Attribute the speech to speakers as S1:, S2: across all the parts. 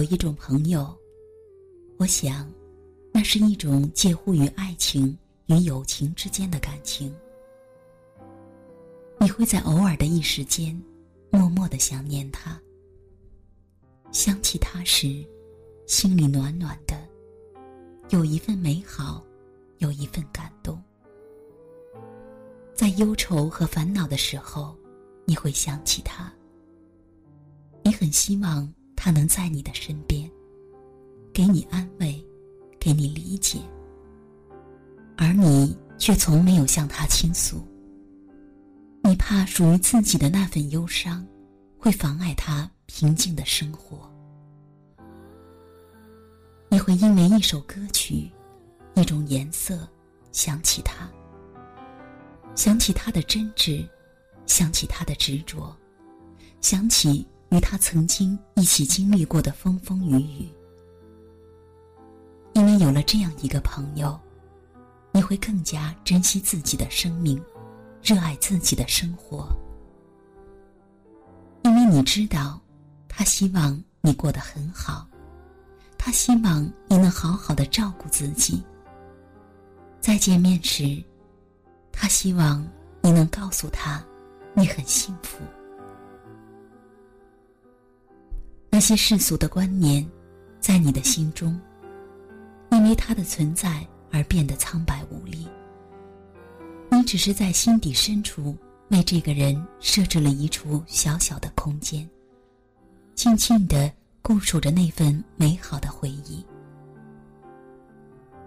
S1: 有一种朋友，我想，那是一种介乎于爱情与友情之间的感情。你会在偶尔的一时间，默默的想念他。想起他时，心里暖暖的，有一份美好，有一份感动。在忧愁和烦恼的时候，你会想起他。你很希望他能在你的身边，给你安慰，给你理解，而你却从没有向他倾诉。你怕属于自己的那份忧伤，会妨碍他平静的生活。你会因为一首歌曲，一种颜色，想起他，想起他的真挚，想起他的执着，想起。与他曾经一起经历过的风风雨雨，因为有了这样一个朋友，你会更加珍惜自己的生命，热爱自己的生活。因为你知道，他希望你过得很好，他希望你能好好的照顾自己。再见面时，他希望你能告诉他，你很幸福。那些世俗的观念，在你的心中，因为他的存在而变得苍白无力。你只是在心底深处为这个人设置了一处小小的空间，静静的固守着那份美好的回忆。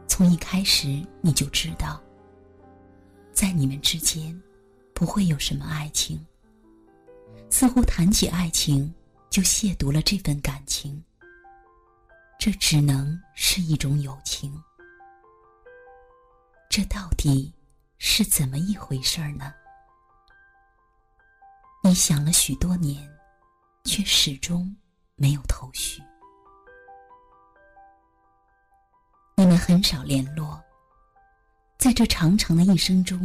S1: 从一开始你就知道，在你们之间不会有什么爱情。似乎谈起爱情。就亵渎了这份感情。这只能是一种友情。这到底是怎么一回事儿呢？你想了许多年，却始终没有头绪。你们很少联络，在这长长的一生中，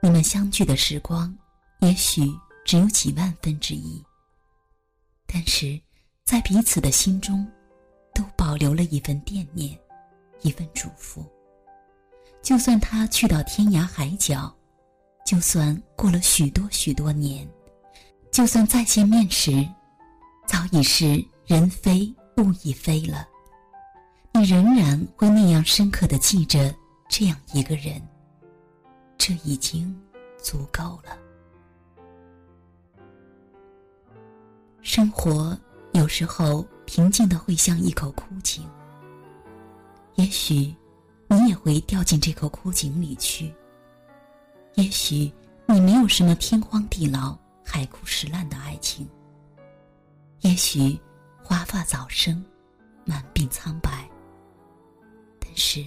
S1: 你们相聚的时光，也许只有几万分之一。但是，在彼此的心中，都保留了一份惦念，一份嘱咐。就算他去到天涯海角，就算过了许多许多年，就算再见面时，早已是人非物已非了，你仍然会那样深刻的记着这样一个人。这已经足够了。生活有时候平静的会像一口枯井，也许你也会掉进这口枯井里去。也许你没有什么天荒地老、海枯石烂的爱情。也许华发早生，满鬓苍白。但是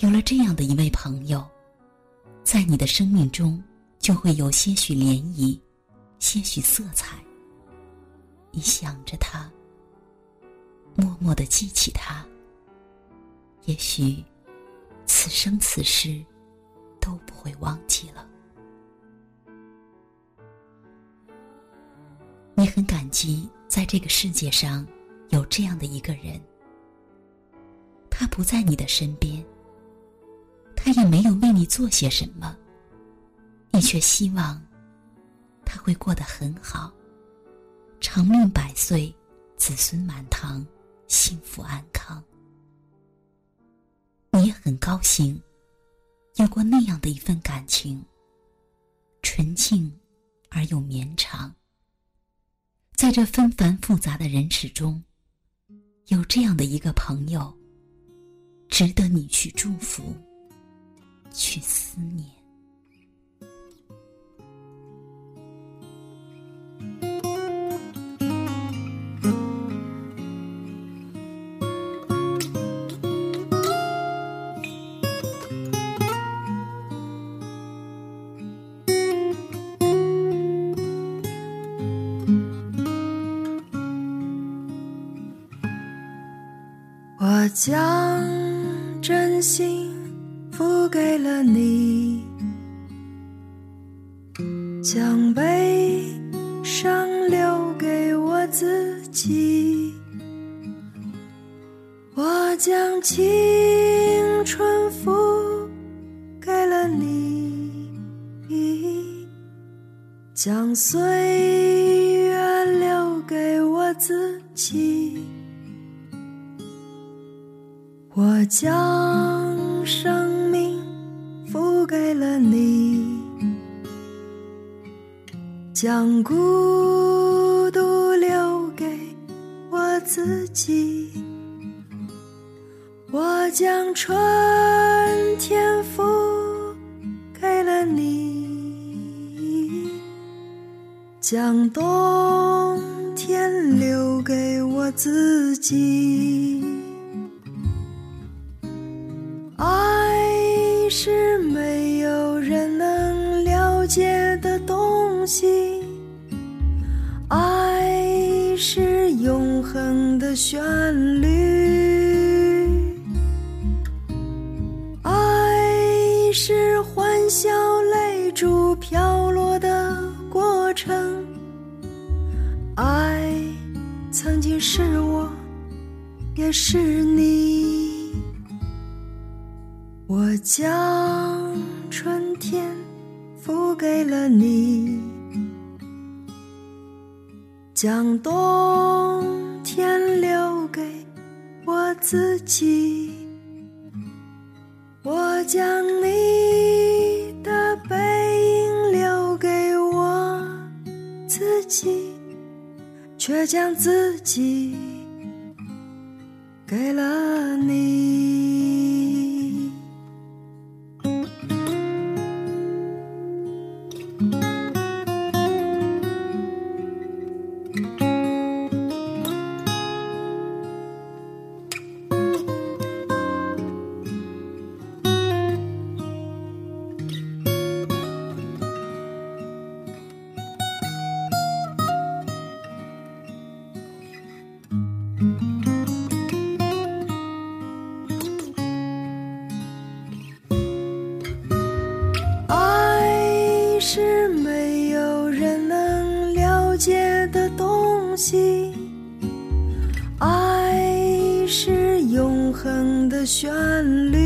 S1: 有了这样的一位朋友，在你的生命中就会有些许涟漪，些许色彩。你想着他，默默的记起他。也许，此生此世都不会忘记了。你很感激在这个世界上有这样的一个人。他不在你的身边，他也没有为你做些什么，你却希望他会过得很好。长命百岁，子孙满堂，幸福安康。你也很高兴，有过那样的一份感情，纯净而又绵长。在这纷繁复杂的人世中，有这样的一个朋友，值得你去祝福，去思念。
S2: 我将真心付给了你，将悲伤留给我自己。我将青春付给了你，将岁月留给我自己。我将生命付给了你，将孤独留给我自己。我将春天付给了你，将冬天留给我自己。东西，爱是永恒的旋律。爱是欢笑泪珠飘落的过程，爱曾经是我，也是你。我将春天付给了你，将冬天留给我自己。我将你的背影留给我自己，却将自己给了你。东西，爱是永恒的旋律，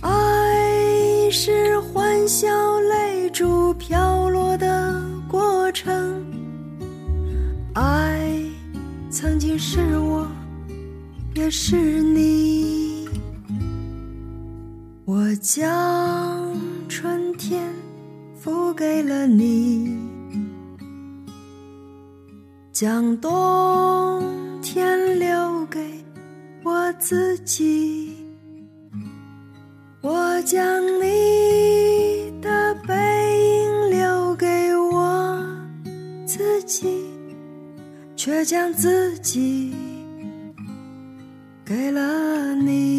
S2: 爱是欢笑泪珠飘落的过程，爱曾经是我，也是你。我将春天付给了你，将冬天留给我自己。我将你的背影留给我自己，却将自己给了你。